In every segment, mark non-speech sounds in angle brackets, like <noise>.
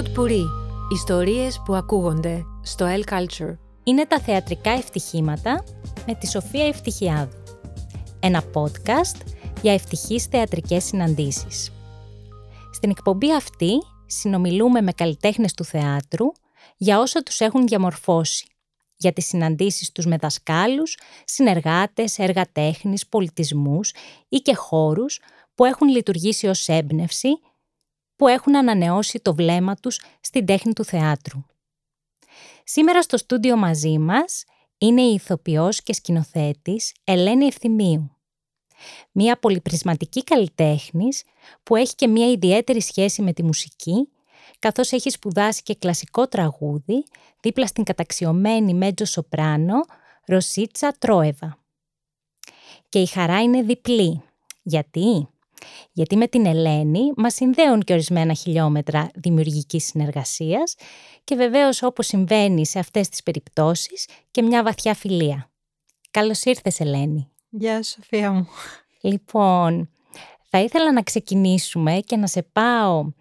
Pod Puri. Ιστορίες που ακούγονται στο El Culture. Είναι τα θεατρικά ευτυχήματα με τη Σοφία Ευτυχιάδου. Ένα podcast για ευτυχείς θεατρικές συναντήσεις. Στην εκπομπή αυτή συνομιλούμε με καλλιτέχνες του θεάτρου για όσα τους έχουν διαμορφώσει. Για τις συναντήσεις τους με δασκάλους, συνεργάτες, έργα τέχνης, πολιτισμούς ή και χώρους που έχουν λειτουργήσει ως έμπνευση που έχουν ανανεώσει το βλέμμα τους στην τέχνη του θεάτρου. Σήμερα στο στούντιο μαζί μας είναι η ηθοποιός και σκηνοθέτης Ελένη Ευθυμίου. Μία πολυπρισματική καλλιτέχνης που έχει και μία ιδιαίτερη σχέση με τη μουσική, καθώς έχει σπουδάσει και κλασικό τραγούδι δίπλα στην καταξιωμένη μέτζο σοπράνο Ρωσίτσα Τρόεβα. Και η χαρά είναι διπλή. Γιατί; Γιατί με την Ελένη μας συνδέουν και ορισμένα χιλιόμετρα δημιουργικής συνεργασίας και βεβαίως όπως συμβαίνει σε αυτές τις περιπτώσεις και μια βαθιά φιλία. Καλώς ήρθες Ελένη. Γεια σου Σοφία μου. Λοιπόν, θα ήθελα να ξεκινήσουμε και να σε πάω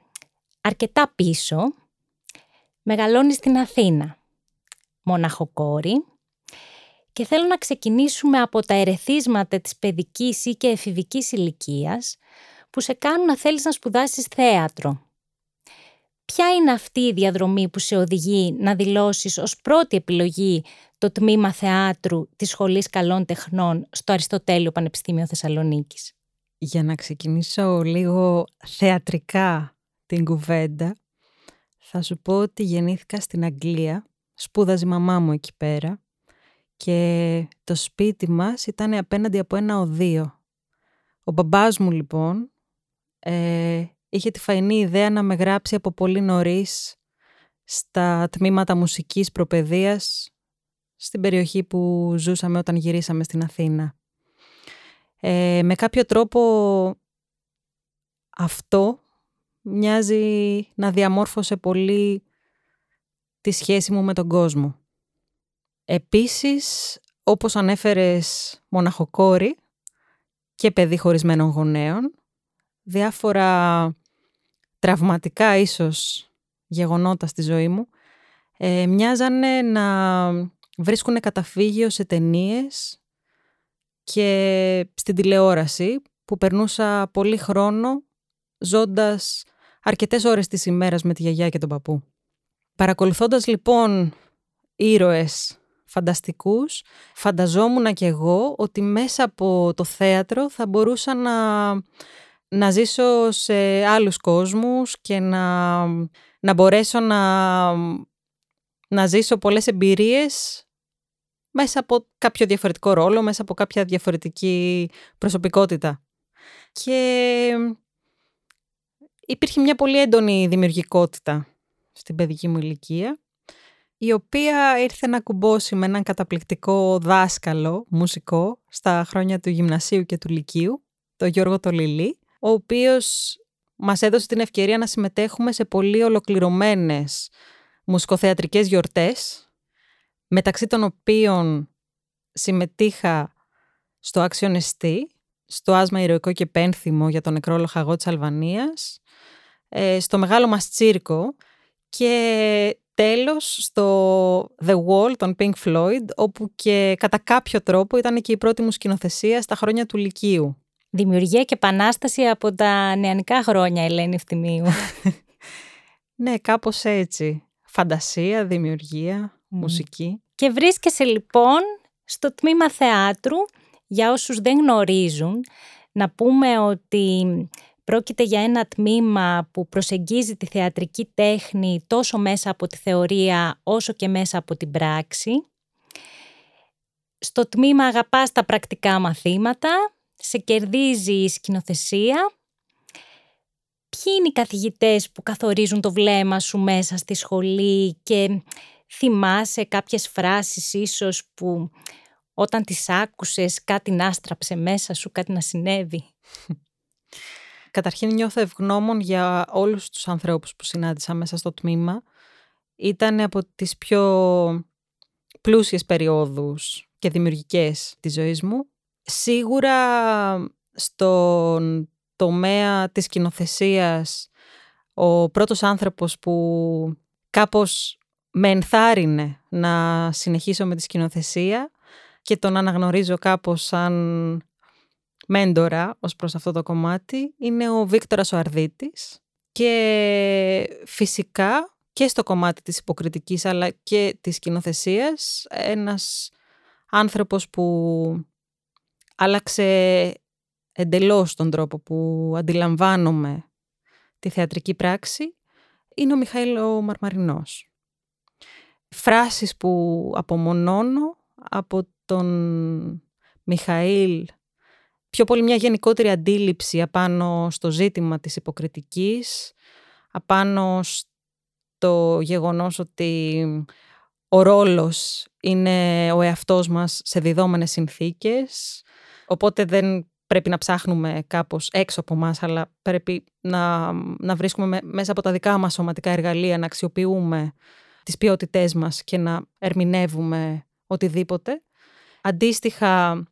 αρκετά πίσω. Μεγαλώνεις στην Αθήνα, μοναχοκόρη, και θέλω να ξεκινήσουμε από τα ερεθίσματα της παιδικής ή και εφηβικής ηλικίας που σε κάνουν να θέλεις να σπουδάσεις θέατρο. Ποια είναι αυτή η διαδρομή που σε οδηγεί να δηλώσεις ως πρώτη επιλογή το τμήμα θεάτρου της Σχολής Καλών Τεχνών στο Αριστοτέλειο Πανεπιστήμιο Θεσσαλονίκης; Για να ξεκινήσω λίγο θεατρικά την κουβέντα, θα σου πω ότι γεννήθηκα στην Αγγλία, σπούδαζε η μαμά μου εκεί πέρα και το σπίτι μας ήταν απέναντι από ένα οδείο. Ο μπαμπάς μου λοιπόν ε, είχε τη φαϊνή ιδέα να με γράψει από πολύ νωρίς στα τμήματα μουσικής προπαιδείας στην περιοχή που ζούσαμε όταν γυρίσαμε στην Αθήνα. Ε, με κάποιο τρόπο αυτό μοιάζει να διαμόρφωσε πολύ τη σχέση μου με τον κόσμο. Επίσης, όπως ανέφερες μοναχοκόρη και παιδί χωρισμένων γονέων, διάφορα τραυματικά ίσως γεγονότα στη ζωή μου, ε, μοιάζανε να βρίσκουν καταφύγιο σε ταινίες και στην τηλεόραση που περνούσα πολύ χρόνο ζώντας αρκετές ώρες της ημέρας με τη γιαγιά και τον παππού. Παρακολουθώντας λοιπόν ήρωες φανταστικούς, φανταζόμουν και εγώ ότι μέσα από το θέατρο θα μπορούσα να, να ζήσω σε άλλους κόσμους και να, να μπορέσω να, να ζήσω πολλές εμπειρίες μέσα από κάποιο διαφορετικό ρόλο, μέσα από κάποια διαφορετική προσωπικότητα. Και υπήρχε μια πολύ έντονη δημιουργικότητα στην παιδική μου ηλικία η οποία ήρθε να κουμπώσει με έναν καταπληκτικό δάσκαλο μουσικό στα χρόνια του γυμνασίου και του λυκείου, τον Γιώργο Τολιλή, ο οποίος μας έδωσε την ευκαιρία να συμμετέχουμε σε πολύ ολοκληρωμένες μουσικοθεατρικές γιορτές, μεταξύ των οποίων συμμετείχα στο Action ST, στο Άσμα Ηρωικό και Πένθυμο για τον νεκρό λοχαγό της Αλβανίας, ε, στο Μεγάλο μας Τσίρκο και τέλος στο The Wall των Pink Floyd, όπου και κατά κάποιο τρόπο ήταν και η πρώτη μου σκηνοθεσία στα χρόνια του Λυκείου. Δημιουργία και επανάσταση από τα νεανικά χρόνια, Ελένη Ευθυμίου. <laughs> ναι, κάπως έτσι. Φαντασία, δημιουργία, μουσική. Και βρίσκεσαι λοιπόν στο τμήμα θεάτρου, για όσους δεν γνωρίζουν, να πούμε ότι Πρόκειται για ένα τμήμα που προσεγγίζει τη θεατρική τέχνη τόσο μέσα από τη θεωρία όσο και μέσα από την πράξη. Στο τμήμα αγαπάς τα πρακτικά μαθήματα, σε κερδίζει η σκηνοθεσία. Ποιοι είναι οι καθηγητές που καθορίζουν το βλέμμα σου μέσα στη σχολή και θυμάσαι κάποιες φράσεις ίσως που όταν τις άκουσες κάτι να άστραψε μέσα σου, κάτι να συνέβη; <laughs> Καταρχήν νιώθω ευγνώμων για όλους τους ανθρώπους που συνάντησα μέσα στο τμήμα. Ήταν από τις πιο πλούσιες περιόδους και δημιουργικές της ζωής μου. Σίγουρα στον τομέα της κοινοθεσίας, ο πρώτος άνθρωπος που κάπως με ενθάρρυνε να συνεχίσω με τη σκηνοθεσία και τον αναγνωρίζω κάπως σαν μέντορα ως προς αυτό το κομμάτι είναι ο Βίκτορας ο Αρδίτης. Και φυσικά και στο κομμάτι της υποκριτικής αλλά και της σκηνοθεσίας, ένας άνθρωπος που άλλαξε εντελώς τον τρόπο που αντιλαμβάνομαι τη θεατρική πράξη είναι ο Μιχαήλ ο Μαρμαρινός. Φράσεις που απομονώνω από τον Μιχαήλ πιο πολύ μια γενικότερη αντίληψη απάνω στο ζήτημα της υποκριτικής, απάνω στο γεγονός ότι ο ρόλος είναι ο εαυτός μας σε διδόμενες συνθήκες, οπότε δεν πρέπει να ψάχνουμε κάπως έξω από μας, αλλά πρέπει να, να βρίσκουμε μέσα από τα δικά μας σωματικά εργαλεία, να αξιοποιούμε τις ποιότητές μας και να ερμηνεύουμε οτιδήποτε. Αντίστοιχα,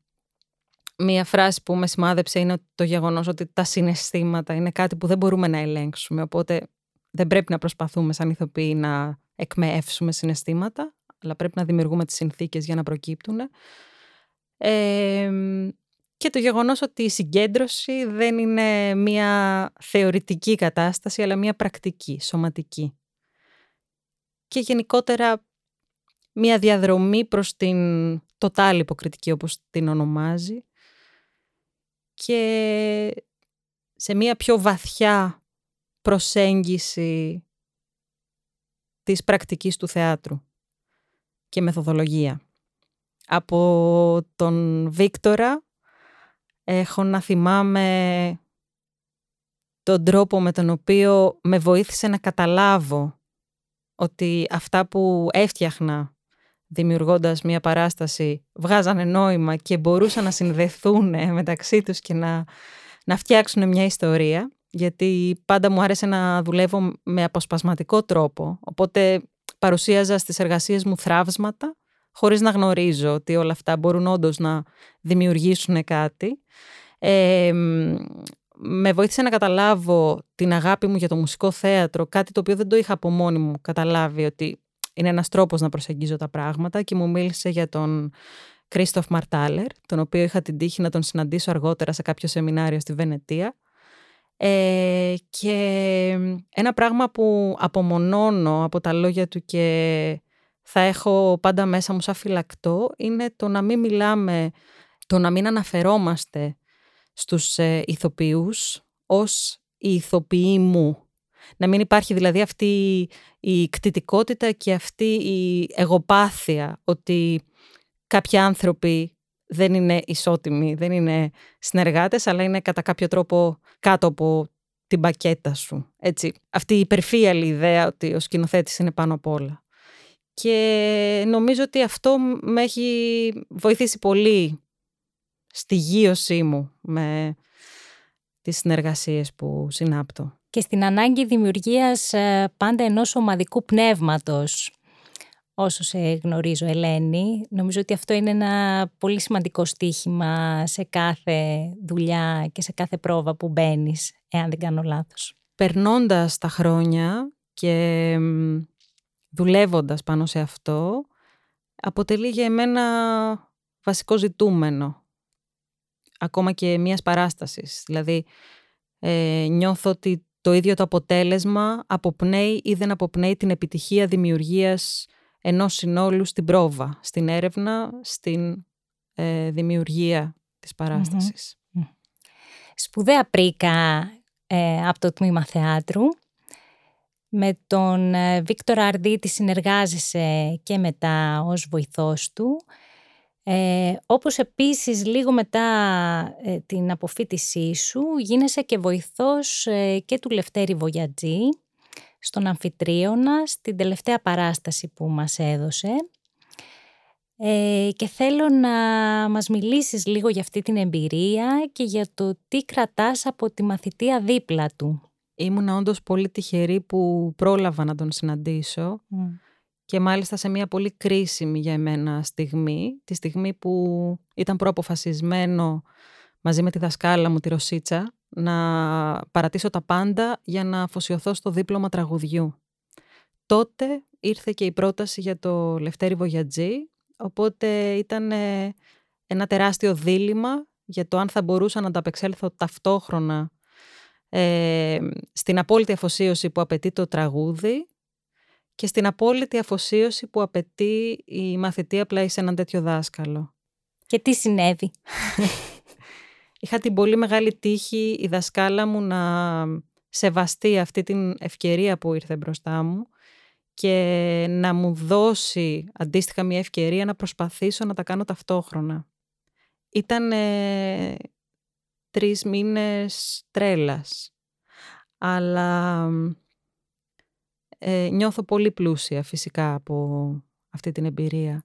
μία φράση που με σημάδεψε είναι το γεγονός ότι τα συναισθήματα είναι κάτι που δεν μπορούμε να ελέγξουμε, οπότε δεν πρέπει να προσπαθούμε σαν ηθοποιοί να εκμεύσουμε συναισθήματα, αλλά πρέπει να δημιουργούμε τις συνθήκες για να προκύπτουν. Ε, και το γεγονός ότι η συγκέντρωση δεν είναι μία θεωρητική κατάσταση, αλλά μία πρακτική, σωματική. Και γενικότερα μία διαδρομή προς την τοτάλη υποκριτική, όπως την ονομάζει, και σε μία πιο βαθιά προσέγγιση της πρακτικής του θεάτρου και μεθοδολογία. Από τον Βίκτορα έχω να θυμάμαι τον τρόπο με τον οποίο με βοήθησε να καταλάβω ότι αυτά που έφτιαχνα δημιουργώντας μια παράσταση βγάζανε νόημα και μπορούσαν να συνδεθούν μεταξύ τους και να, να φτιάξουν μια ιστορία γιατί πάντα μου άρεσε να δουλεύω με αποσπασματικό τρόπο. Οπότε παρουσίαζα στις εργασίες μου θράψματα χωρίς να γνωρίζω ότι όλα αυτά μπορούν όντως να δημιουργήσουν κάτι. Ε, με βοήθησε να καταλάβω την αγάπη μου για το μουσικό θέατρο, κάτι το οποίο δεν το είχα από μόνη μου καταλάβει ότι είναι ένας τρόπος να προσεγγίζω τα πράγματα και μου μίλησε για τον Κρίστοφ Μαρτάλερ, τον οποίο είχα την τύχη να τον συναντήσω αργότερα σε κάποιο σεμινάριο στη Βενετία. Ε, και ένα πράγμα που απομονώνω από τα λόγια του και θα έχω πάντα μέσα μου σαν φυλακτό είναι το να μην μιλάμε, το να μην αναφερόμαστε στους ε, ηθοποιούς ως οι ηθοποιοί μου. Να μην υπάρχει δηλαδή αυτή η κτητικότητα και αυτή η εγωπάθεια ότι κάποιοι άνθρωποι δεν είναι ισότιμοι, δεν είναι συνεργάτες, αλλά είναι κατά κάποιο τρόπο κάτω από την πακέτα σου. Έτσι. Αυτή η υπερφύαλη ιδέα ότι ο σκηνοθέτης είναι πάνω απ' όλα. Και νομίζω ότι αυτό με έχει βοηθήσει πολύ στη γύρωσή μου με τις συνεργασίες που συνάπτω. Και στην ανάγκη δημιουργίας ε, πάντα ενός ομαδικού πνεύματος. Όσο σε γνωρίζω Ελένη, νομίζω ότι αυτό είναι ένα πολύ σημαντικό στίχημα σε κάθε δουλειά και σε κάθε πρόβα που μπαίνεις, εάν δεν κάνω λάθος. Περνώντας τα χρόνια και δουλεύοντας πάνω σε αυτό, αποτελεί για εμένα βασικό ζητούμενο. Ακόμα και μιας παράστασης. Δηλαδή, ε, νιώθω ότι το ίδιο το αποτέλεσμα αποπνέει ή δεν αποπνέει την επιτυχία δημιουργίας ενός συνόλου στην πρόβα, στην έρευνα, στην ε, δημιουργία της παραστασης Σπουδαία πρίκα ε, από το Τμήμα Θεάτρου με τον ε, Βίκτορα Αρδίτη συνεργάζεσαι και μετά ως βοηθός του. Ε, όπως επίσης λίγο μετά ε, την αποφύτισή σου γίνεσαι και βοηθός ε, και του Λευτέρη Βογιατζή στον Αμφιτρίωνα στην τελευταία παράσταση που μας έδωσε. και θέλω να μας μιλήσεις λίγο για αυτή την εμπειρία και για το τι κρατάς από τη μαθητεία δίπλα του. Ήμουν όντως πολύ τυχερή που πρόλαβα να τον συναντήσω και μάλιστα σε μια πολύ κρίσιμη για εμένα στιγμή, τη στιγμή που ήταν προαποφασισμένο μαζί με τη δασκάλα μου τη Ρωσίτσα να παρατήσω τα πάντα για να αφοσιωθώ στο δίπλωμα τραγουδιού. Τότε ήρθε και η πρόταση για το Λευτέρη Βογιατζή, οπότε ήταν ένα τεράστιο δίλημα για το αν θα μπορούσα να ανταπεξέλθω ταυτόχρονα ε, στην απόλυτη αφοσίωση που απαιτεί το τραγούδι και στην απόλυτη αφοσίωση που απαιτεί η μαθητή απλά σε έναν τέτοιο δάσκαλο. Και τι συνέβη; <laughs> Είχα την πολύ μεγάλη τύχη η δασκάλα μου να σεβαστεί αυτή την ευκαιρία που ήρθε μπροστά μου και να μου δώσει αντίστοιχα μια ευκαιρία να προσπαθήσω να τα κάνω ταυτόχρονα. Ήταν τρεις μήνες τρέλας, αλλά ε, νιώθω πολύ πλούσια φυσικά από αυτή την εμπειρία.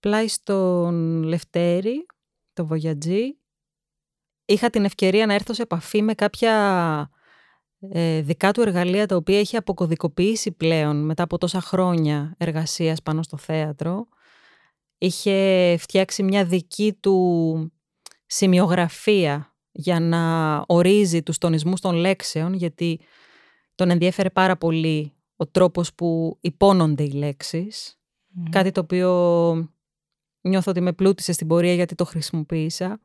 Πλάι στον Λευτέρη, το Βογιατζή, είχα την ευκαιρία να έρθω σε επαφή με κάποια ε, δικά του εργαλεία τα οποία έχει αποκωδικοποιήσει πλέον μετά από τόσα χρόνια εργασίας πάνω στο θέατρο. Είχε φτιάξει μια δική του σημειογραφία για να ορίζει τους τονισμούς των λέξεων γιατί τον ενδιέφερε πάρα πολύ ο τρόπος που υπόνονται οι λέξεις. Κάτι το οποίο νιώθω ότι με πλούτησε στην πορεία γιατί το χρησιμοποίησα.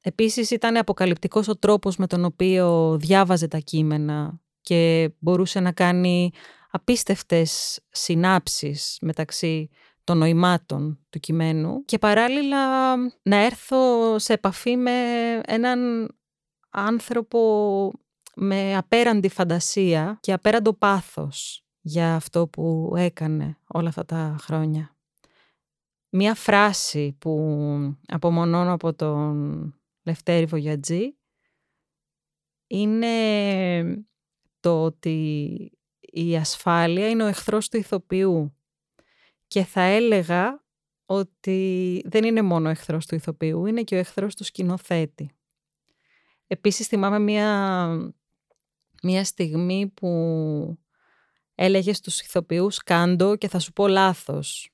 Επίσης ήταν αποκαλυπτικός ο τρόπος με τον οποίο διάβαζε τα κείμενα και μπορούσε να κάνει απίστευτες συνάψεις μεταξύ των νοημάτων του κειμένου και παράλληλα να έρθω σε επαφή με έναν άνθρωπο με απέραντη φαντασία και απέραντο πάθος για αυτό που έκανε όλα αυτά τα χρόνια. Μία φράση που απομονώνω από τον Λευτέρη Βογιατζή είναι το ότι η ασφάλεια είναι ο εχθρός του ηθοποιού και θα έλεγα ότι δεν είναι μόνο ο εχθρός του ηθοποιού, είναι και ο εχθρός του σκηνοθέτη. Επίσης θυμάμαι μία, μία στιγμή που έλεγε στους ηθοποιούς «κάντο και θα σου πω λάθος»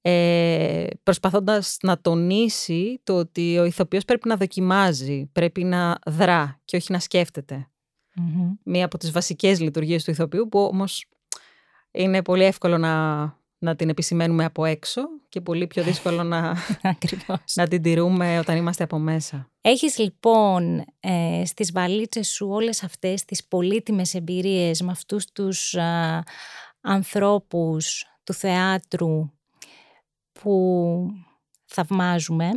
ε, προσπαθώντας να τονίσει το ότι ο ηθοποιός πρέπει να δοκιμάζει, πρέπει να δρά και όχι να σκεφτεται Μία από τις βασικές λειτουργίες του ηθοποιού που όμως είναι πολύ εύκολο να, να την επισημαίνουμε από έξω και πολύ πιο δύσκολο να, <laughs> να την τηρούμε όταν είμαστε από μέσα. Έχεις λοιπόν ε, στις βαλίτσες σου όλες αυτές τις πολύτιμες εμπειρίες με αυτούς τους α, ανθρώπους του θεάτρου που θαυμάζουμε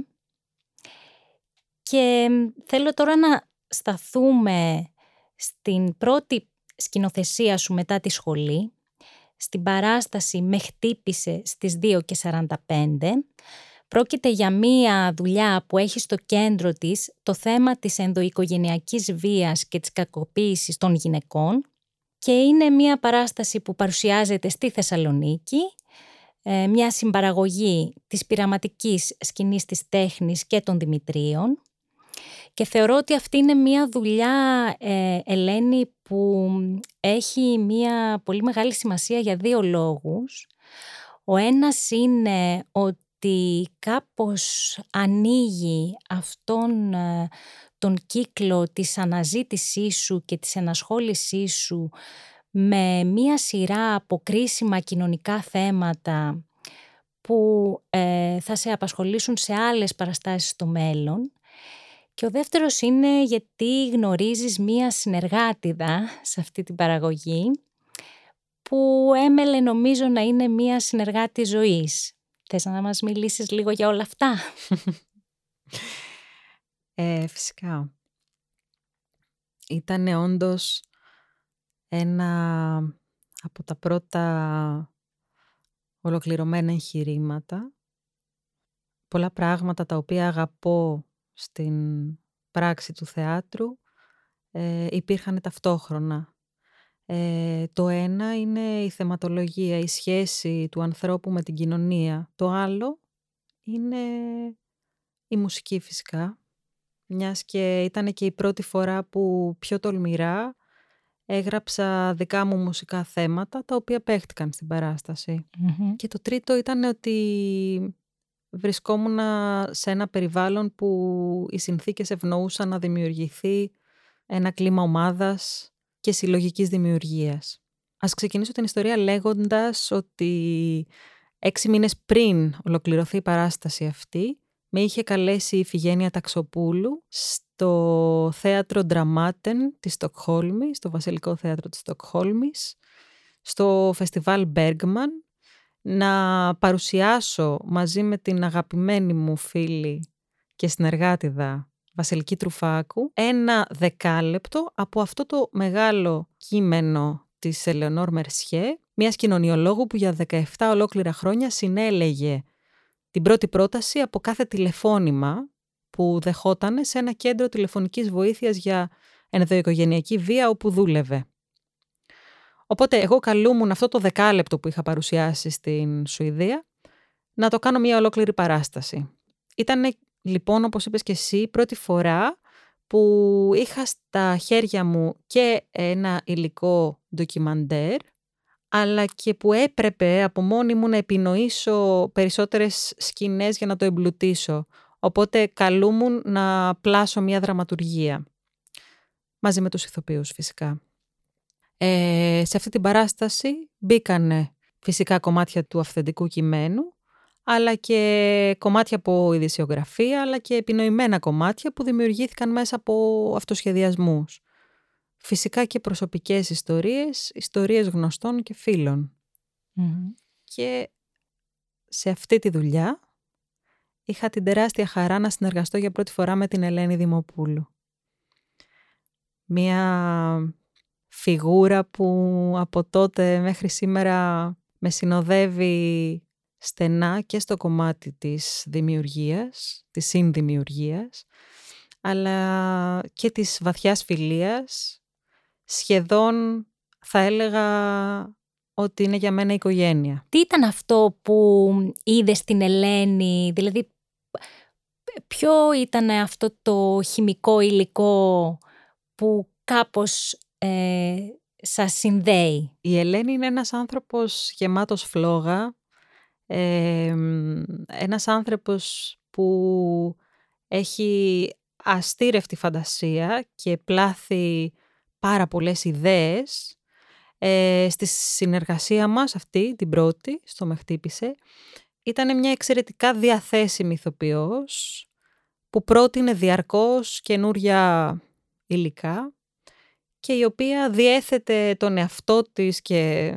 και θέλω τώρα να σταθούμε στην πρώτη σκηνοθεσία σου μετά τη σχολή, στην παράσταση «Με χτύπησε» στις 2.45. Πρόκειται για μία δουλειά που έχει στο κέντρο της το θέμα της ενδοοικογενειακής βίας και της κακοποίησης των γυναικών και είναι μία παράσταση που παρουσιάζεται στη Θεσσαλονίκη ε, μια συμπαραγωγή της πειραματικής σκηνής της τέχνης και των Δημητρίων και θεωρώ ότι αυτή είναι μια δουλειά, ε, Ελένη, που έχει μια πολύ μεγάλη σημασία για δύο λόγους. Ο ένας είναι ότι κάπως ανοίγει αυτόν ε, τον κύκλο της αναζήτησής σου και της ενασχόλησής σου με μία σειρά από κρίσιμα κοινωνικά θέματα που ε, θα σε απασχολήσουν σε άλλες παραστάσεις στο μέλλον. Και ο δεύτερος είναι γιατί γνωρίζεις μία συνεργάτιδα σε αυτή την παραγωγή που έμελε νομίζω να είναι μία συνεργάτη ζωής. Θες να μας μιλήσεις λίγο για όλα αυτά; Ε, φυσικά. Ήταν όντως ένα από τα πρώτα ολοκληρωμένα εγχειρήματα. Πολλά πράγματα τα οποία αγαπώ στην πράξη του θεάτρου ε, υπήρχαν ταυτόχρονα. Ε, το ένα είναι η θεματολογία, η σχέση του ανθρώπου με την κοινωνία. Το άλλο είναι η μουσική φυσικά. Μιας και ήταν και η πρώτη φορά που πιο τολμηρά έγραψα δικά μου μουσικά θέματα τα οποία παίχτηκαν στην παρασταση Και το τρίτο ήταν ότι βρισκόμουν σε ένα περιβάλλον που οι συνθήκες ευνοούσαν να δημιουργηθεί ένα κλίμα ομάδας και συλλογικής δημιουργίας. Ας ξεκινήσω την ιστορία λέγοντας ότι έξι μήνες πριν ολοκληρωθεί η παράσταση αυτή, με είχε καλέσει η Φιγένεια Ταξοπούλου στο θέατρο Ντραμάτεν της Στοκχόλμης, στο Βασιλικό Θέατρο της Στοκχόλμης, στο φεστιβάλ Bergman, να παρουσιάσω μαζί με την αγαπημένη μου φίλη και συνεργάτηδα Βασιλική Τρουφάκου ένα δεκάλεπτο από αυτό το μεγάλο κείμενο της Ελεονόρ Μερσιέ, μιας κοινωνιολόγου που για 17 ολόκληρα χρόνια συνέλεγε την πρώτη πρόταση από κάθε τηλεφώνημα που δεχόταν σε ένα κέντρο τηλεφωνικής βοήθειας για ενδοοικογενειακή βία όπου δούλευε. Οπότε εγώ καλούμουν αυτό το δεκάλεπτο που είχα παρουσιάσει στην Σουηδία να το κάνω μια ολόκληρη παράσταση. Ήταν λοιπόν όπως είπες και εσύ πρώτη φορά που είχα στα χέρια μου και ένα υλικό ντοκιμαντέρ αλλά και που έπρεπε από μόνη μου να επινοήσω περισσότερες σκηνές για να το εμπλουτίσω. Οπότε καλούμουν να πλάσω μια δραματουργία. Μαζί με τους ηθοποιούς φυσικά. Ε, σε αυτή την παράσταση μπήκανε φυσικά κομμάτια του αυθεντικού κειμένου, αλλά και κομμάτια από ειδησιογραφία, αλλά και επινοημένα κομμάτια που δημιουργήθηκαν μέσα από αυτοσχεδιασμούς. Φυσικά και προσωπικές ιστορίες, ιστορίες γνωστών και φιλων Και σε αυτή τη δουλειά είχα την τεράστια χαρά να συνεργαστώ για πρώτη φορά με την Ελένη Δημοπούλου. Μία φιγούρα που από τότε μέχρι σήμερα με συνοδεύει στενά και στο κομμάτι της δημιουργίας, της συνδημιουργίας, αλλά και της βαθιάς φιλίας σχεδόν θα έλεγα ότι είναι για μένα οικογένεια. Τι ήταν αυτό που είδες στην Ελένη, δηλαδή ποιο ήταν αυτό το χημικό υλικό που κάπως ε, σας συνδέει. Η Ελένη είναι ένας άνθρωπος γεμάτος φλόγα, ε, ένας άνθρωπος που έχει αστήρευτη φαντασία και πλάθει πάρα πολλές ιδέες. Ε, στη συνεργασία μας αυτή, την πρώτη, στο «Με χτύπησε», ήταν μια εξαιρετικά διαθέσιμη ηθοποιός που πρότεινε διαρκώς καινούρια υλικά και η οποία διέθετε τον εαυτό της και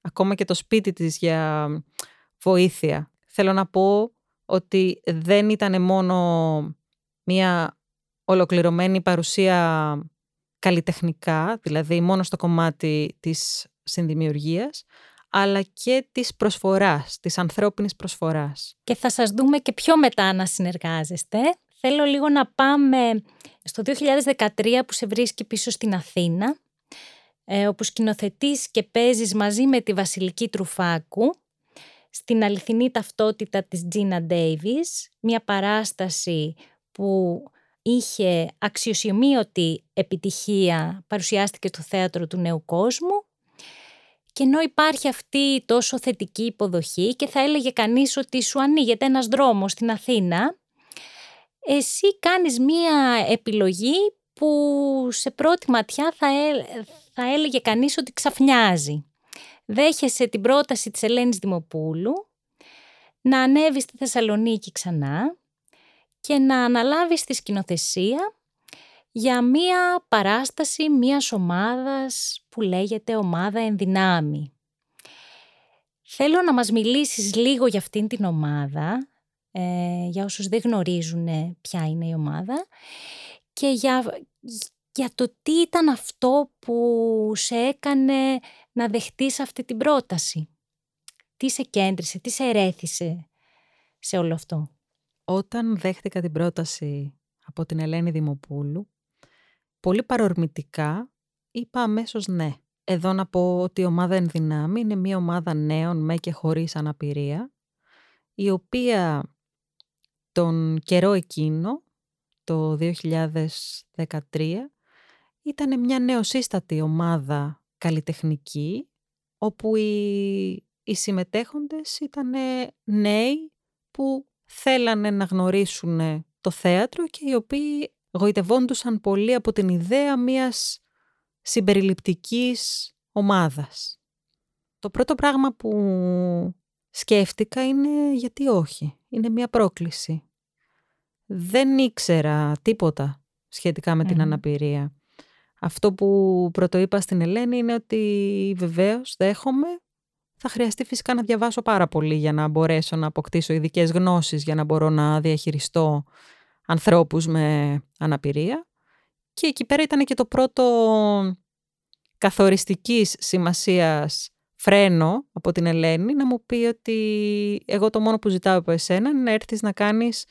ακόμα και το σπίτι της για βοήθεια. Θέλω να πω ότι δεν ήταν μόνο μια ολοκληρωμένη παρουσία καλλιτεχνικά, δηλαδή μόνο στο κομμάτι της συνδημιουργίας, αλλά και της προσφοράς, της ανθρώπινης προσφοράς. Και θα σας δούμε και πιο μετά να συνεργάζεστε. Θέλω λίγο να πάμε στο 2013 που σε βρίσκει πίσω στην Αθήνα, ε, όπου σκηνοθετείς και παίζεις μαζί με τη Βασιλική Τρουφάκου στην αληθινή ταυτότητα της Τζίνα Ντέιβις, μια παράσταση που είχε αξιοσημείωτη επιτυχία, παρουσιάστηκε στο θέατρο του Νέου Κόσμου και ενώ υπάρχει αυτή η τόσο θετική υποδοχή και θα έλεγε κανείς ότι σου ανοίγεται ένας δρόμος στην Αθήνα, εσύ κάνεις μία επιλογή που σε πρώτη ματιά θα, θα έλεγε κανείς ότι ξαφνιάζει. Δέχεσαι την πρόταση της Ελένης Δημοπούλου να ανέβεις στη Θεσσαλονίκη ξανά και να αναλάβεις τη σκηνοθεσία για μία παράσταση μίας ομάδας που λέγεται Ομάδα Ενδυνάμει. Θέλω να μας μιλήσεις λίγο για αυτήν την ομάδα, ε, για όσους δεν γνωρίζουν ποια είναι η ομάδα και για, για το τι ήταν αυτό που σε έκανε να δεχτείς αυτή την πρόταση. Τι σε κέντρισε, τι σε ερέθησε σε όλο αυτό; Όταν δέχτηκα την πρόταση από την Ελένη Δημοπούλου, πολύ παρορμητικά είπα αμέσως ναι. Εδώ να πω ότι η ομάδα Ενδυνάμει είναι μια ομάδα νέων με και χωρίς αναπηρία, η οποία τον καιρό εκείνο, το 2013, ήταν μια νεοσύστατη ομάδα καλλιτεχνική, όπου οι, οι συμμετέχοντες ήταν νέοι που θέλανε να γνωρίσουν το θέατρο και οι οποίοι γοητευόντουσαν πολύ από την ιδέα μιας συμπεριληπτικής ομάδας. Το πρώτο πράγμα που σκέφτηκα είναι γιατί όχι. Είναι μια πρόκληση. Δεν ήξερα τίποτα σχετικά με την αναπηρία. Αυτό που πρωτοείπα στην Ελένη είναι ότι βεβαίως δέχομαι θα χρειαστεί φυσικά να διαβάσω πάρα πολύ για να μπορέσω να αποκτήσω ειδικές γνώσεις για να μπορώ να διαχειριστώ ανθρώπους με αναπηρία. Και εκεί πέρα ήταν και το πρώτο καθοριστικής σημασίας φρένο από την Ελένη να μου πει ότι εγώ το μόνο που ζητάω από εσένα είναι να έρθεις να κάνεις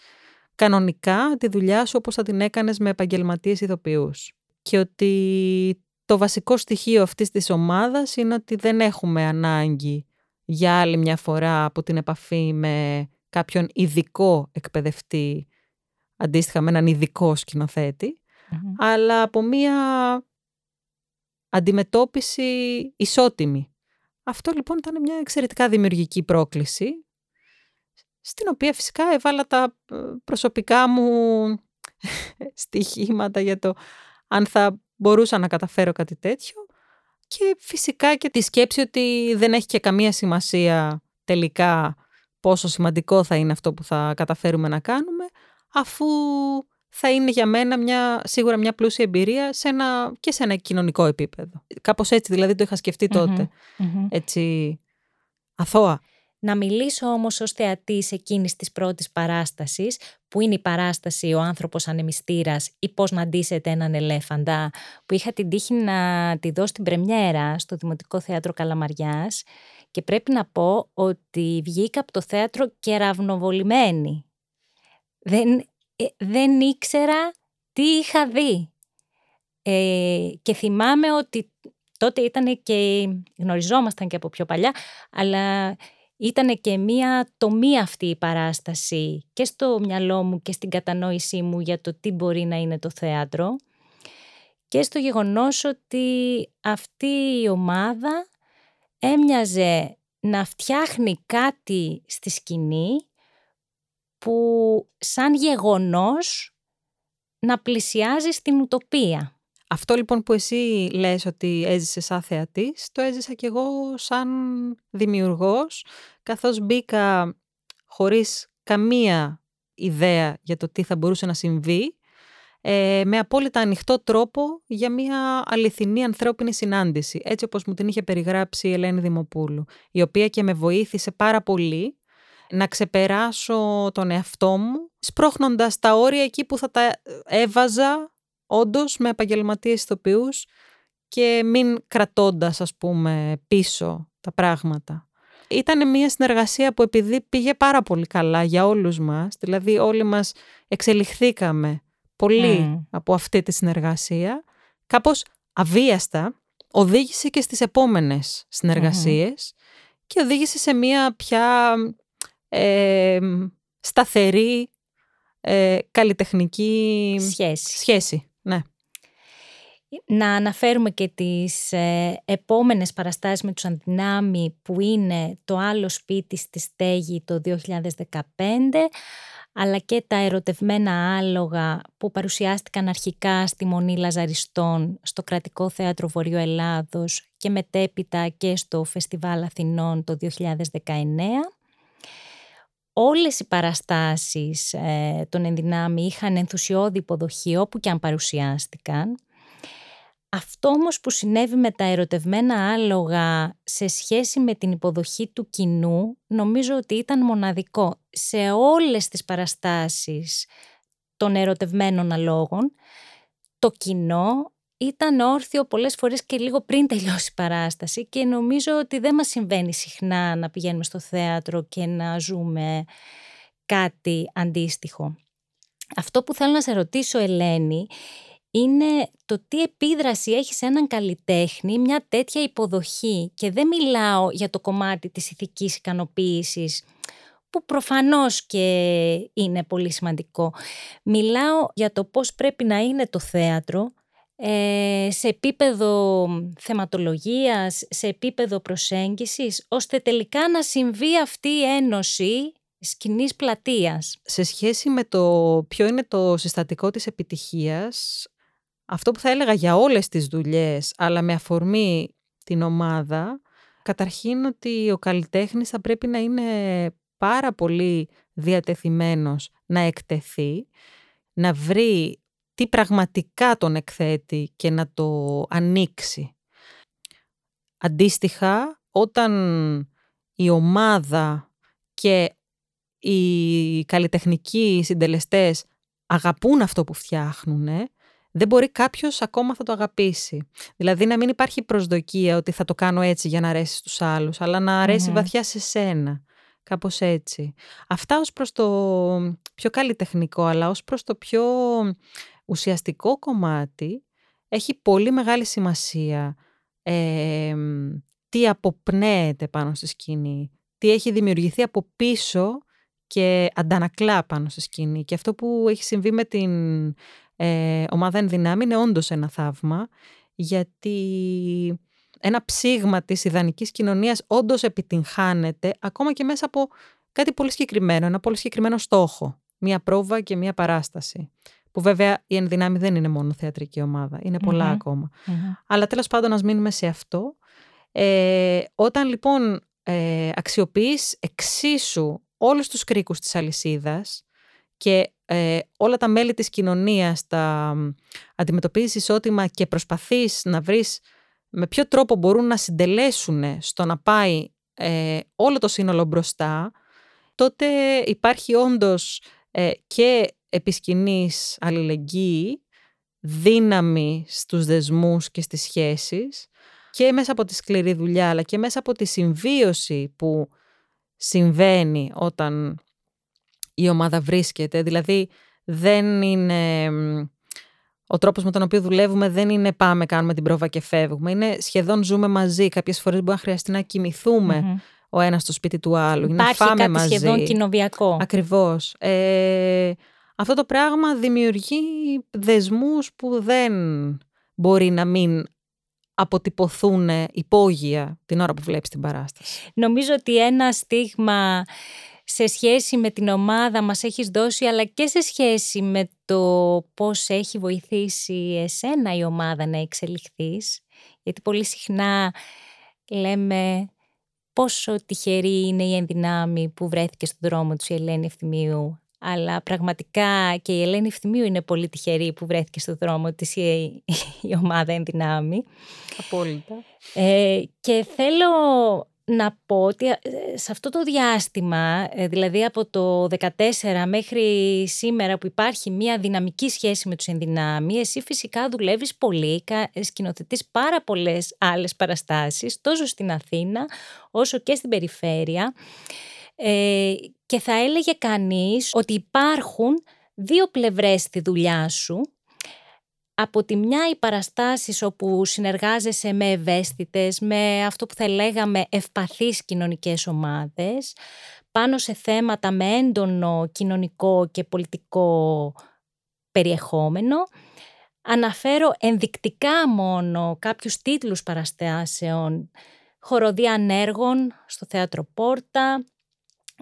κανονικά τη δουλειά σου όπως θα την έκανες με επαγγελματίες ηθοποιούς. Και ότι το βασικό στοιχείο αυτής της ομάδας είναι ότι δεν έχουμε ανάγκη για άλλη μια φορά από την επαφή με κάποιον ειδικό εκπαιδευτή, αντίστοιχα με έναν ειδικό αλλά από μια αντιμετώπιση ισότιμη. Αυτό λοιπόν ήταν μια εξαιρετικά δημιουργική πρόκληση, στην οποία φυσικά έβαλα τα ε, προσωπικά μου <laughs> στοιχήματα για το αν θα μπορούσα να καταφέρω κάτι τέτοιο και φυσικά και τη σκέψη ότι δεν έχει και καμία σημασία τελικά πόσο σημαντικό θα είναι αυτό που θα καταφέρουμε να κάνουμε αφού θα είναι για μένα μια, σίγουρα μια πλούσια εμπειρία σε ένα, και σε ένα κοινωνικό επίπεδο. Κάπως έτσι δηλαδή το είχα σκεφτεί Έτσι αθώα. Να μιλήσω όμως ως θεατής εκείνης της πρώτης παράστασης, που είναι η παράσταση «Ο άνθρωπος ανεμιστήρας» ή «Πώς να ντύσετε έναν ελέφαντα», που είχα την τύχη να τη δω στην πρεμιέρα στο Δημοτικό Θέατρο Καλαμαριάς και πρέπει να πω ότι βγήκα από το θέατρο κεραυνοβολημένη. Δεν, ε, δεν ήξερα τι είχα δει. Ε, και θυμάμαι ότι τότε ήταν και γνωριζόμασταν και από πιο παλιά, αλλά ήταν και μία τομή αυτή η παράσταση και στο μυαλό μου και στην κατανόησή μου για το τι μπορεί να είναι το θέατρο και στο γεγονός ότι αυτή η ομάδα έμοιαζε να φτιάχνει κάτι στη σκηνή που σαν γεγονός να πλησιάζει στην ουτοπία. Αυτό λοιπόν που εσύ λες ότι έζησε σαν θεατής, το έζησα κι εγώ σαν δημιουργός, καθώς μπήκα χωρίς καμία ιδέα για το τι θα μπορούσε να συμβεί, ε, με απόλυτα ανοιχτό τρόπο για μια αληθινή ανθρώπινη συνάντηση, έτσι όπως μου την είχε περιγράψει η Ελένη Δημοπούλου, η οποία και με βοήθησε πάρα πολύ να ξεπεράσω τον εαυτό μου, σπρώχνοντας τα όρια εκεί που θα τα έβαζα όντως με επαγγελματίες ηθοποιούς και μην κρατώντας ας πούμε πίσω τα πράγματα. Ήταν μια συνεργασία που επειδή πήγε πάρα πολύ καλά για όλους μας, δηλαδή όλοι μας εξελιχθήκαμε πολύ από αυτή τη συνεργασία, κάπως αβίαστα οδήγησε και στις επόμενες και οδήγησε σε μια πια ε, σταθερή ε, καλλιτεχνική σχέση. Ναι. Να αναφέρουμε και τις ε, επόμενες παραστάσεις με τους Αντινάμι που είναι το άλλο σπίτι στη Στέγη το 2015 αλλά και τα ερωτευμένα άλογα που παρουσιάστηκαν αρχικά στη Μονή Λαζαριστών στο Κρατικό Θέατρο Βορείου Ελλάδος και μετέπειτα και στο Φεστιβάλ Αθηνών το 2019 όλες οι παραστάσεις ε, των ενδυνάμει είχαν ενθουσιώδη υποδοχή όπου και αν παρουσιάστηκαν. Αυτό όμως που συνέβη με τα ερωτευμένα άλογα σε σχέση με την υποδοχή του κοινού νομίζω ότι ήταν μοναδικό. Σε όλες τις παραστάσεις των ερωτευμένων αλόγων το κοινό ήταν όρθιο πολλές φορές και λίγο πριν τελειώσει η παράσταση και νομίζω ότι δεν μας συμβαίνει συχνά να πηγαίνουμε στο θέατρο και να ζούμε κάτι αντίστοιχο. Αυτό που θέλω να σε ρωτήσω Ελένη είναι το τι επίδραση έχει σε έναν καλλιτέχνη μια τέτοια υποδοχή και δεν μιλάω για το κομμάτι της ηθικής ικανοποίησης που προφανώς και είναι πολύ σημαντικό. Μιλάω για το πώς πρέπει να είναι το θέατρο ε, σε επίπεδο θεματολογίας, σε επίπεδο προσέγγισης, ώστε τελικά να συμβεί αυτή η ένωση σκηνής πλατείας. Σε σχέση με το ποιο είναι το συστατικό της επιτυχίας, αυτό που θα έλεγα για όλες τις δουλειές, αλλά με αφορμή την ομάδα, καταρχήν ότι ο καλλιτέχνης θα πρέπει να είναι πάρα πολύ διατεθειμένος να εκτεθεί, να βρει τι πραγματικά τον εκθέτει και να το ανοίξει. Αντίστοιχα, όταν η ομάδα και οι καλλιτεχνικοί συντελεστές αγαπούν αυτό που φτιάχνουν, δεν μπορεί κάποιος ακόμα θα το αγαπήσει. Δηλαδή να μην υπάρχει προσδοκία ότι θα το κάνω έτσι για να αρέσει στους άλλους, αλλά να αρεσει βαθιά σε σένα. Κάπως έτσι. Αυτά ως προς το πιο καλλιτεχνικό, αλλά ως προς το πιο ουσιαστικό κομμάτι, έχει πολύ μεγάλη σημασία τι αποπνέεται πάνω στη σκηνή, τι έχει δημιουργηθεί από πίσω και αντανακλά πάνω στη σκηνή. Και αυτό που έχει συμβεί με την ε, ομάδα ενδυνάμει είναι όντως ένα θαύμα, γιατί ένα ψήγμα της ιδανικής κοινωνίας όντως επιτυγχάνεται ακόμα και μέσα από κάτι πολύ συγκεκριμένο, ένα πολύ συγκεκριμένο στόχο. Μία πρόβα και μία παράσταση. Που βέβαια η ενδυνάμει δεν είναι μόνο θεατρική ομάδα, είναι ακόμα. Αλλά τέλος πάντων ας μείνουμε σε αυτό. Ε, όταν λοιπόν ε, αξιοποιείς εξίσου όλους τους κρίκους της αλυσίδας και ε, όλα τα μέλη της κοινωνίας τα αντιμετωπίζεις ισότιμα και προσπαθείς να βρεις με ποιο τρόπο μπορούν να συντελέσουν στο να πάει ε, όλο το σύνολο μπροστά, τότε υπάρχει όντως ε, και επισκηνής αλληλεγγύη, δύναμη στους δεσμούς και στις σχέσεις και μέσα από τη σκληρή δουλειά αλλά και μέσα από τη συμβίωση που συμβαίνει όταν η ομάδα βρίσκεται. Δηλαδή δεν είναι... Ο τρόπος με τον οποίο δουλεύουμε δεν είναι πάμε, κάνουμε την πρόβα και φεύγουμε. Είναι σχεδόν ζούμε μαζί. Κάποιες φορές μπορεί να χρειαστεί να κοιμηθουμε ο ένας στο σπίτι του άλλου. Υπάρχει να φάμε κάτι μαζί. σχεδόν κοινοβιακό. Ακριβώς. Ε, αυτό το πράγμα δημιουργεί δεσμούς που δεν μπορεί να μην αποτυπωθούν υπόγεια την ώρα που βλέπεις την παράσταση. Νομίζω ότι ένα στίγμα σε σχέση με την ομάδα μας έχεις δώσει αλλά και σε σχέση με το πώς έχει βοηθήσει εσένα η ομάδα να εξελιχθείς γιατί πολύ συχνά λέμε πόσο τυχερή είναι η ενδυνάμει που βρέθηκε στον δρόμο του η Ελένη Ευθυμίου αλλά πραγματικά και η Ελένη Ευθυμίου είναι πολύ τυχερή που βρέθηκε στον δρόμο της η, η ομάδα ενδυνάμει. Απόλυτα. Ε, και θέλω να πω ότι ε, σε αυτό το διάστημα, ε, δηλαδή από το 14 μέχρι σήμερα που υπάρχει μια δυναμική σχέση με τους ενδυνάμει, εσύ φυσικά δουλεύεις πολύ, ε, σκηνοθετείς πάρα πολλές άλλες παραστάσεις, τόσο στην Αθήνα όσο και στην περιφέρεια. Και θα έλεγε κανείς ότι υπάρχουν δύο πλευρές στη δουλειά σου από τη μια οι παραστάσεις όπου συνεργάζεσαι με ευαίσθητες, με αυτό που θα λέγαμε ευπαθείς κοινωνικές ομάδες, πάνω σε θέματα με έντονο κοινωνικό και πολιτικό περιεχόμενο. Αναφέρω ενδεικτικά μόνο κάποιους τίτλους παραστάσεων, χοροδία ανέργων στο Θέατρο Πόρτα,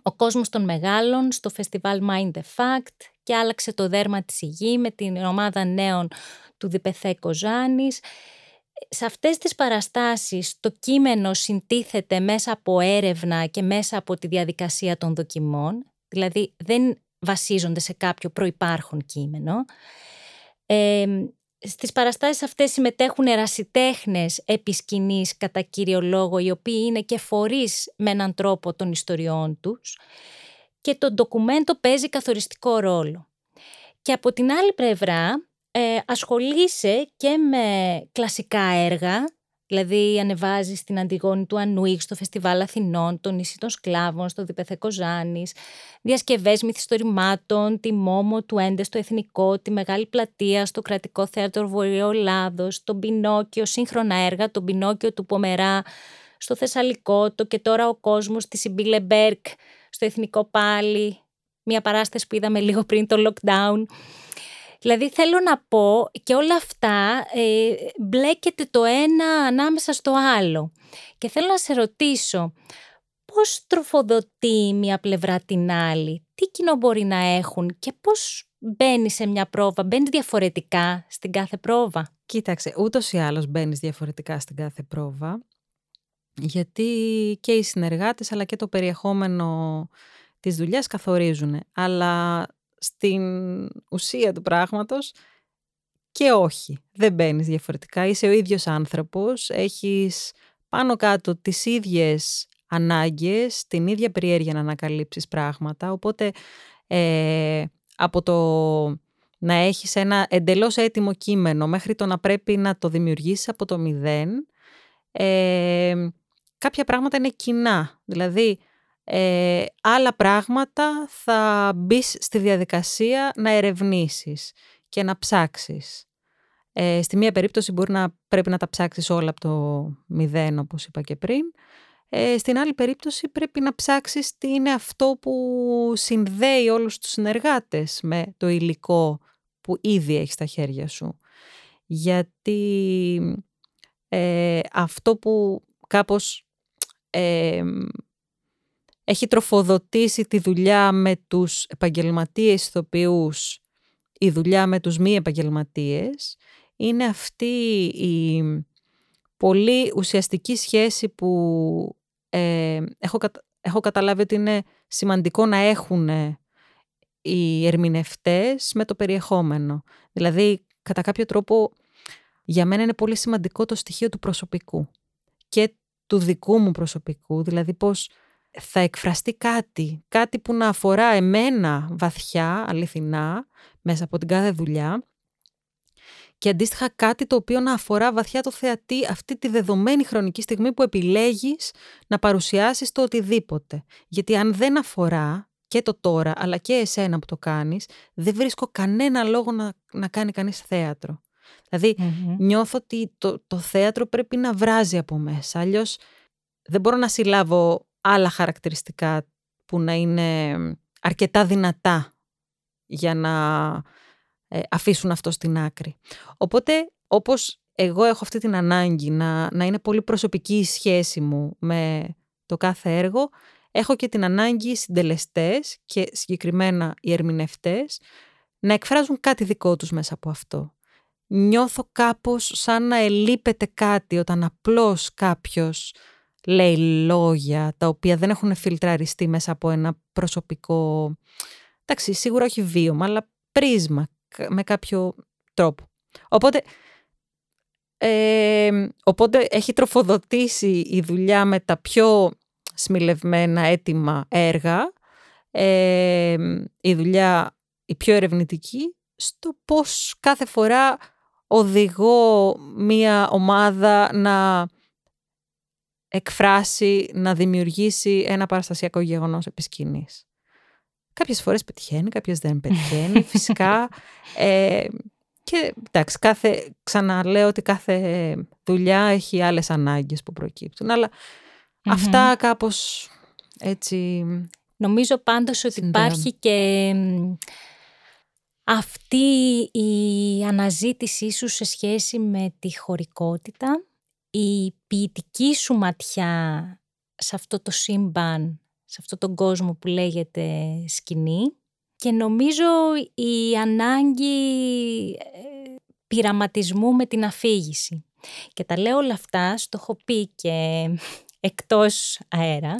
ο κόσμος των μεγάλων στο φεστιβάλ Mind the Fact και άλλαξε το δέρμα της υγεία με την ομάδα νέων του Διπεθέ Κοζάνης. Σε αυτές τις παραστάσεις το κείμενο συντίθεται μέσα από έρευνα και μέσα από τη διαδικασία των δοκιμών, δηλαδή δεν βασίζονται σε κάποιο προϋπάρχον κείμενο. Ε, στις παραστάσεις αυτές συμμετέχουν ερασιτέχνες επί σκηνής, κατά κύριο λόγο, οι οποίοι είναι και φορείς με έναν τρόπο των ιστοριών τους και το ντοκουμέντο παίζει καθοριστικό ρόλο. Και από την άλλη πλευρά ε, ασχολείσαι και με κλασικά έργα, δηλαδή ανεβάζεις την Αντιγόνη του Ανουίχ στο Φεστιβάλ Αθηνών, το νησί των Σκλάβων, στο Διπεθέ Κοζάνης, διασκευές μυθιστορημάτων, τη Μόμο του Έντε στο Εθνικό, τη Μεγάλη Πλατεία στο Κρατικό Θέατρο Βορειοελλάδος, το Πινόκιο, σύγχρονα έργα, το Πινόκιο του Πομερά, στο Θεσσαλικό, το «Και τώρα ο κόσμος» της Σιμπίλε Μπέρκ, στο Εθνικό πάλι, μια παράσταση που είδαμε λίγο πριν το lockdown. Δηλαδή θέλω να πω και όλα αυτά ε, μπλέκεται το ένα ανάμεσα στο άλλο. Και θέλω να σε ρωτήσω, πώς τροφοδοτεί μια πλευρά την άλλη, τι κοινό μπορεί να έχουν και πώς μπαίνει σε μια πρόβα, μπαίνει διαφορετικά στην κάθε πρόβα; Κοίταξε, ούτως ή άλλως μπαίνεις διαφορετικά στην κάθε πρόβα, γιατί και οι συνεργάτες, αλλά και το περιεχόμενο της δουλειάς, καθορίζουν. Αλλά στην ουσία του πράγματος και όχι, δεν μπαίνεις διαφορετικά. Είσαι ο ίδιος άνθρωπος, έχεις πάνω κάτω τις ίδιες ανάγκες, την ίδια περιέργεια να ανακαλύψεις πράγματα, οπότε ε, από το να έχεις ένα εντελώς έτοιμο κείμενο μέχρι το να πρέπει να το δημιουργήσεις από το μηδέν, ε, κάποια πράγματα είναι κοινά. Δηλαδή, ε, άλλα πράγματα θα μπεις στη διαδικασία να ερευνήσεις και να ψάξεις. Ε, στη μία περίπτωση μπορεί να πρέπει να τα ψάξεις όλα από το μηδέν όπως είπα και πριν. Ε, στην άλλη περίπτωση πρέπει να ψάξεις τι είναι αυτό που συνδέει όλους τους συνεργάτες με το υλικό που ήδη έχει στα χέρια σου. Γιατί αυτό που κάπως έχει τροφοδοτήσει τη δουλειά με τους επαγγελματίες ηθοποιούς, η δουλειά με τους μη επαγγελματίες, είναι αυτή η πολύ ουσιαστική σχέση που ε, έχω, καταλάβει ότι είναι σημαντικό να έχουν οι ερμηνευτές με το περιεχόμενο. Δηλαδή, κατά κάποιο τρόπο, για μένα είναι πολύ σημαντικό το στοιχείο του προσωπικού και του δικού μου προσωπικού, δηλαδή πώς θα εκφραστεί κάτι, κάτι που να αφορά εμένα βαθιά, αληθινά, μέσα από την κάθε δουλειά και αντίστοιχα κάτι το οποίο να αφορά βαθιά το θεατή αυτή τη δεδομένη χρονική στιγμή που επιλέγεις να παρουσιάσεις το οτιδήποτε. Γιατί αν δεν αφορά και το τώρα αλλά και εσένα που το κάνεις, δεν βρίσκω κανένα λόγο να, να κάνει κανείς θέατρο. Δηλαδή νιώθω ότι το, θέατρο πρέπει να βράζει από μέσα, αλλιώς δεν μπορώ να συλλάβω άλλα χαρακτηριστικά που να είναι αρκετά δυνατά για να ε, αφήσουν αυτό στην άκρη. Οπότε, όπως εγώ έχω αυτή την ανάγκη να, να είναι πολύ προσωπική η σχέση μου με το κάθε έργο, έχω και την ανάγκη οι συντελεστές και συγκεκριμένα οι ερμηνευτές να εκφράζουν κάτι δικό τους μέσα από αυτό. Νιώθω κάπως σαν να ελείπεται κάτι όταν απλώς κάποιος λέει λόγια τα οποία δεν έχουν φιλτραριστεί μέσα από ένα προσωπικό, εντάξει, σίγουρα όχι βίωμα, αλλά πρίσμα με κάποιο τρόπο. Οπότε, οπότε έχει τροφοδοτήσει η δουλειά με τα πιο σμιλευμένα έτοιμα έργα, η δουλειά η πιο ερευνητική, στο πώς κάθε φορά οδηγώ μία ομάδα να εκφράσει, να δημιουργήσει ένα παραστασιακό γεγονός επί σκηνής. Κάποιες φορές πετυχαίνει, κάποιες δεν πετυχαίνει, <laughs> φυσικά. Ε, και εντάξει, κάθε, ξαναλέω ότι κάθε δουλειά έχει άλλες ανάγκες που προκύπτουν, αλλά αυτά κάπως έτσι... Νομίζω πάντως ότι υπάρχει και αυτή η αναζήτηση ίσως σε σχέση με τη χωρικότητα η ποιητική σου ματιά σε αυτό το σύμπαν, σε αυτό τον κόσμο που λέγεται σκηνή και νομίζω η ανάγκη ε, πειραματισμού με την αφήγηση. Και τα λέω όλα αυτά, στο έχω πει και <laughs> εκτός αέρα,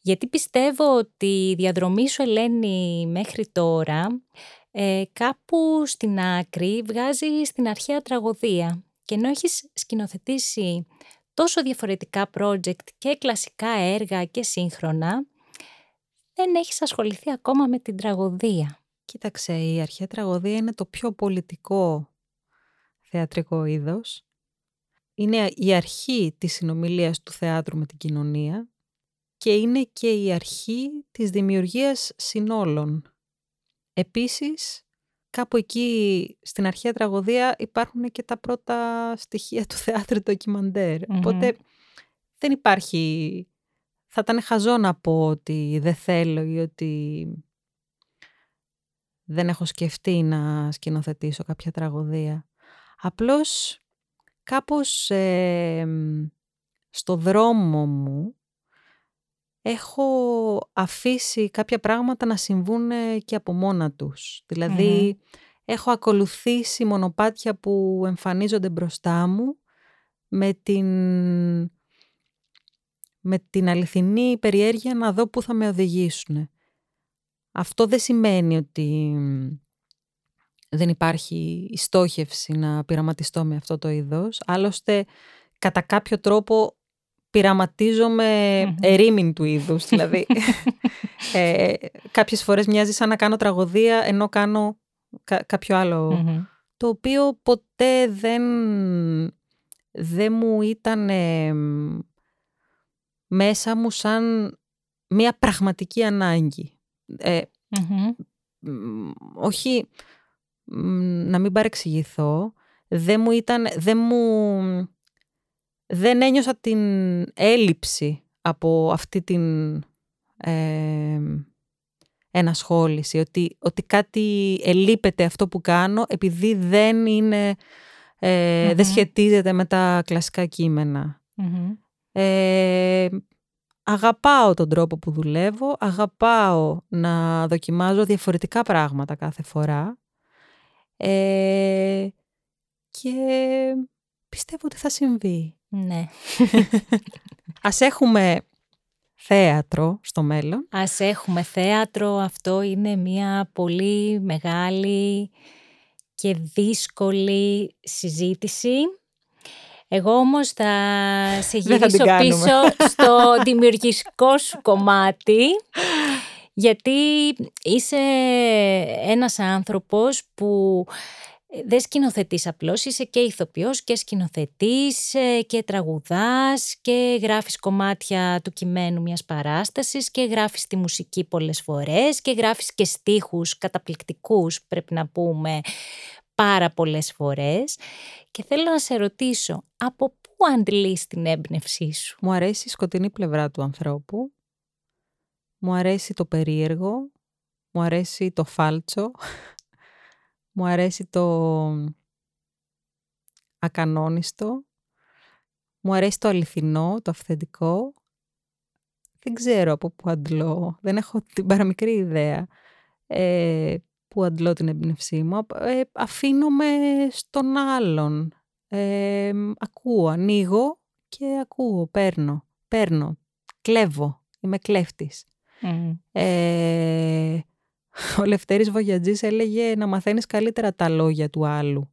γιατί πιστεύω ότι η διαδρομή σου, Ελένη, μέχρι τώρα, ε, κάπου στην άκρη βγάζει στην αρχαία τραγωδία και ενώ έχεις σκηνοθετήσει τόσο διαφορετικά project και κλασικά έργα και σύγχρονα, δεν έχεις ασχοληθεί ακόμα με την τραγωδία. Κοίταξε, η αρχαία τραγωδία είναι το πιο πολιτικό θεατρικό είδος. Είναι η αρχή της συνομιλίας του θεάτρου με την κοινωνία και είναι και η αρχή της δημιουργίας συνόλων. Επίσης, κάπου εκεί στην αρχαία τραγωδία υπάρχουν και τα πρώτα στοιχεία του θεάτρου ντοκιμαντέρ. Mm-hmm. Οπότε δεν υπάρχει... Θα ήταν χαζό να πω ότι δεν θέλω ή ότι δεν έχω σκεφτεί να σκηνοθετήσω κάποια τραγωδία. Απλώς κάπως στο δρόμο μου έχω αφήσει κάποια πράγματα να συμβούν και από μόνα τους. δηλαδη έχω ακολουθήσει μονοπάτια που εμφανίζονται μπροστά μου με την, με την αληθινή περιέργεια να δω πού θα με οδηγήσουν. Αυτό δεν σημαίνει ότι δεν υπάρχει η στόχευση να πειραματιστώ με αυτό το είδος. Άλλωστε, κατά κάποιο τρόπο πειραματίζομαι ερήμην του είδους. δηλαδή, <laughs> ε, κάποιες φορές μοιάζει σαν να κάνω τραγωδία ενώ κάνω κάποιο Το οποίο ποτέ δεν, δεν μου ήταν μέσα μου σαν μια πραγματική ανάγκη. Ε, όχι να μην παρεξηγηθώ, δεν μου ήταν, δεν μου, δεν ένιωσα την έλλειψη από αυτή την ε, ενασχόληση, ότι, ότι κάτι ελείπεται αυτό που κάνω επειδή δεν είναι, ε, δεν σχετίζεται με τα κλασικά Ε, αγαπάω τον τρόπο που δουλεύω, αγαπάω να δοκιμάζω διαφορετικά πράγματα κάθε φορά ε, και πιστεύω ότι θα συμβεί. Ναι. Ας έχουμε θέατρο στο μέλλον. Ας έχουμε θέατρο, αυτό είναι μια πολύ μεγάλη και δύσκολη συζήτηση. Εγώ όμως θα σε γυρίσω πίσω στο δημιουργικό σου κομμάτι γιατί είσαι ένας άνθρωπος που δεν σκηνοθετείς απλώς, είσαι και ηθοποιός και σκηνοθετής ε, και τραγουδάς και γράφεις κομμάτια του κειμένου μιας παράστασης και γράφεις τη μουσική πολλές φορές και γράφεις και στίχους καταπληκτικούς πρέπει να πούμε πάρα πολλές φορές. Και θέλω να σε ρωτήσω από πού αντλείς την έμπνευσή σου; Μου αρέσει η σκοτεινή πλευρά του ανθρώπου, μου αρέσει το περίεργο, μου αρέσει το φάλτσο, μου αρέσει το ακανόνιστο, μου αρέσει το αληθινό, το αυθεντικό. Δεν ξέρω από πού αντλώ, δεν έχω <laughs> την παραμικρή ιδέα ε, που αντλώ την εμπνευσή μου. Ε, αφήνομαι στον άλλον. Ε, ακούω, ανοίγω και ακούω, παίρνω, παίρνω, κλέβω, είμαι κλέφτης. Ε, <laughs> ο Λευτέρης Βογιατζής έλεγε να μαθαίνεις καλύτερα τα λόγια του άλλου.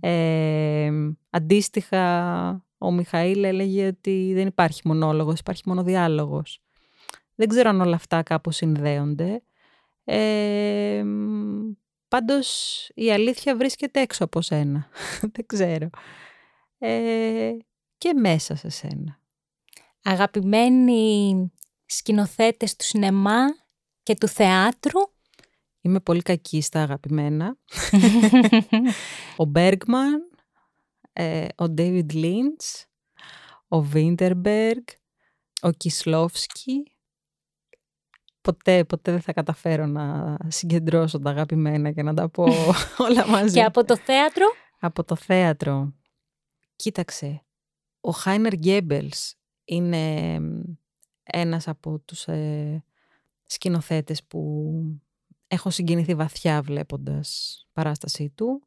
Ε, αντίστοιχα, ο Μιχαήλ έλεγε ότι δεν υπάρχει μονόλογος, υπάρχει μόνο διάλογος. Δεν ξέρω αν όλα αυτά κάπως συνδέονται. Ε, πάντως η αλήθεια βρίσκεται έξω από σένα. <laughs> δεν ξέρω. Ε, και μέσα σε σένα. Αγαπημένοι σκηνοθέτες του σινεμά και του θεάτρου. Είμαι πολύ κακή στα αγαπημένα. <laughs> ο Μπέργκμαν, ε, ο Ντέιβιντ Λίντς, ο Βίντερμπεργκ, ο Κισλόφσκι. Ποτέ, ποτέ δεν θα καταφέρω να συγκεντρώσω τα αγαπημένα και να τα πω <laughs> όλα μαζί. Και από το θέατρο; Από το θέατρο. Κοίταξε, ο Χάινερ Γκέμπελς είναι ένας από τους ε, σκηνοθέτες που έχω συγκινηθεί βαθιά βλέποντας παράστασή του.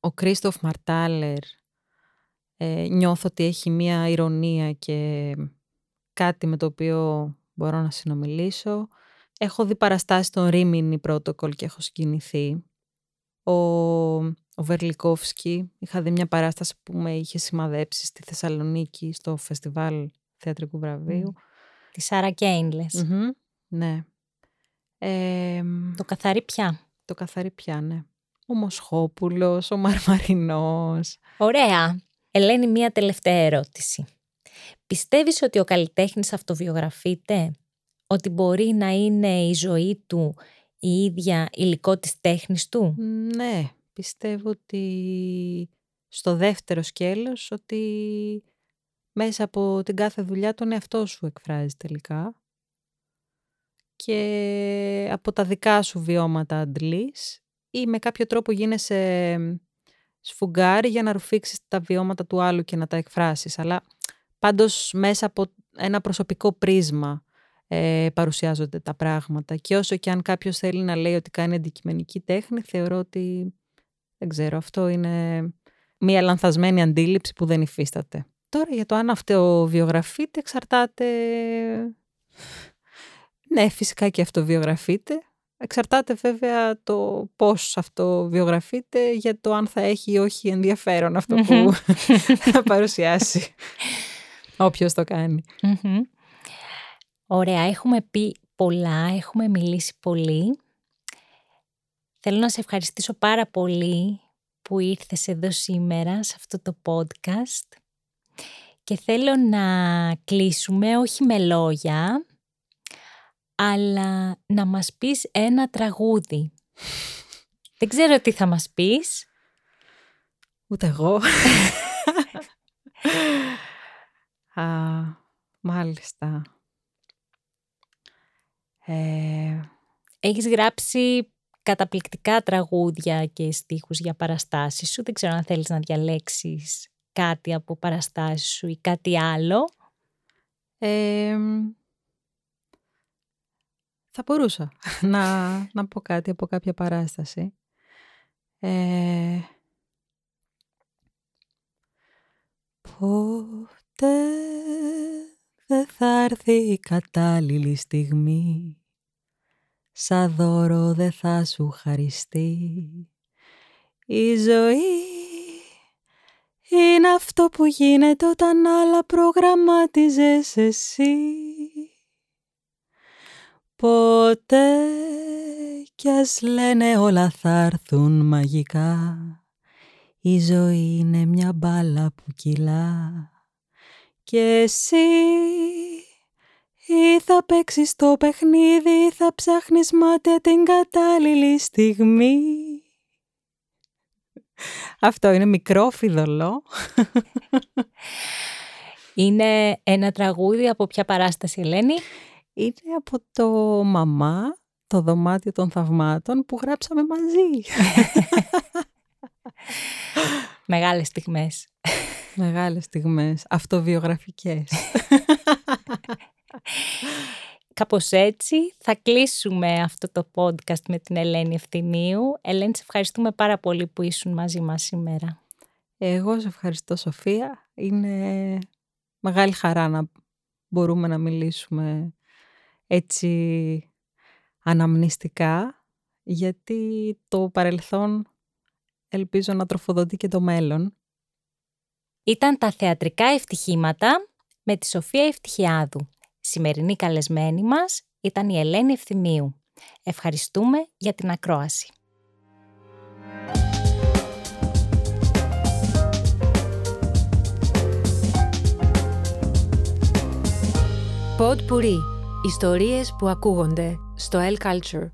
Ο Κρίστοφ Μαρτάλερ ε, νιώθω ότι έχει μία ηρωνία και κάτι με το οποίο μπορώ να συνομιλήσω. Έχω δει παραστάσεις των Ρίμινι Protocol και έχω συγκινηθεί. Ο, ο Βερλικόφσκι, είχα δει μια παράσταση που με είχε σημαδέψει στη Θεσσαλονίκη στο φεστιβάλ θεατρικού βραβείου. Τη Σάρα Κέιν, Ναι. το καθαρί πια. Το καθαρί πια, ναι. Ο Μοσχόπουλος, ο Μαρμαρινός. Ωραία. Ελένη, μία τελευταία ερώτηση. Πιστεύεις ότι ο καλλιτέχνης αυτοβιογραφείται, ότι μπορεί να είναι η ζωή του η ίδια υλικό της τέχνης του; Ναι, πιστεύω ότι στο δεύτερο σκέλος ότι μέσα από την κάθε δουλειά τον εαυτό σου εκφράζει τελικά και από τα δικά σου βιώματα αντλείς ή με κάποιο τρόπο γίνεσαι σφουγγάρι για να ρουφήξεις τα βιώματα του άλλου και να τα εκφράσεις. Αλλά πάντως μέσα από ένα προσωπικό πρίσμα ε, παρουσιάζονται τα πράγματα. Και όσο και αν κάποιος θέλει να λέει ότι κάνει αντικειμενική τέχνη, θεωρώ ότι, δεν ξέρω, αυτό είναι μία λανθασμένη αντίληψη που δεν υφίσταται. Τώρα για το αν αυτοβιογραφείται εξαρτάται... Ναι, φυσικά και αυτοβιογραφείται. Εξαρτάται βέβαια το πώς αυτοβιογραφείται για το αν θα έχει ή όχι ενδιαφέρον αυτό που <laughs> θα <laughs> παρουσιάσει. Όποιος το κανει Ωραία, έχουμε πει πολλά, έχουμε μιλήσει πολύ. Θέλω να σε ευχαριστήσω πάρα πολύ που ήρθες εδώ σήμερα σε αυτό το podcast. Και θέλω να κλείσουμε όχι με λόγια, αλλά να μας πεις ένα τραγούδι. Δεν ξέρω τι θα μας πεις. Ούτε εγώ. Α, μάλιστα. Ε... Έχεις γράψει καταπληκτικά τραγούδια και στίχους για παραστάσεις σου. Δεν ξέρω αν θέλεις να διαλέξεις κάτι από παραστάσεις σου ή κάτι άλλο. Θα μπορούσα <laughs> να, να πω κάτι από κάποια παράσταση. Ε, ποτέ δεν θα έρθει η κατάλληλη στιγμή Σαν δώρο δεν θα σου χαριστεί Η ζωή είναι αυτό που γίνεται όταν άλλα προγραμμάτιζες εσύ Ποτέ κι ας λένε όλα θα έρθουν μαγικά Η ζωή είναι μια μπάλα που κυλά Και εσύ ή θα παίξεις το παιχνίδι ή θα ψάχνεις μάτια την κατάλληλη στιγμή. Αυτό είναι μικρό φιδωλό. <laughs> Είναι ένα τραγούδι από ποια παράσταση, Ελένη; Είναι από το «Μαμά», το δωμάτιο των θαυμάτων που γράψαμε μαζί. <laughs> Μεγάλες στιγμές. Μεγάλες στιγμές, αυτοβιογραφικές. Κάπως έτσι θα κλείσουμε αυτό το podcast με την Ελένη Ευθυμίου. Ελένη, σε ευχαριστούμε πάρα πολύ που ήσουν μαζί μας σήμερα. Εγώ σε ευχαριστώ Σοφία. Είναι μεγάλη χαρά να μπορούμε να μιλήσουμε έτσι αναμνηστικά γιατί το παρελθόν ελπίζω να τροφοδοτεί και το μέλλον. Ήταν τα θεατρικά ευτυχήματα με τη Σοφία Ευτυχιάδου. Σημερινή καλεσμένη μας ήταν η Ελένη Ευθυμίου. Ευχαριστούμε για την ακρόαση. Pod Puri. Ιστορίες που ακούγονται στο El Culture.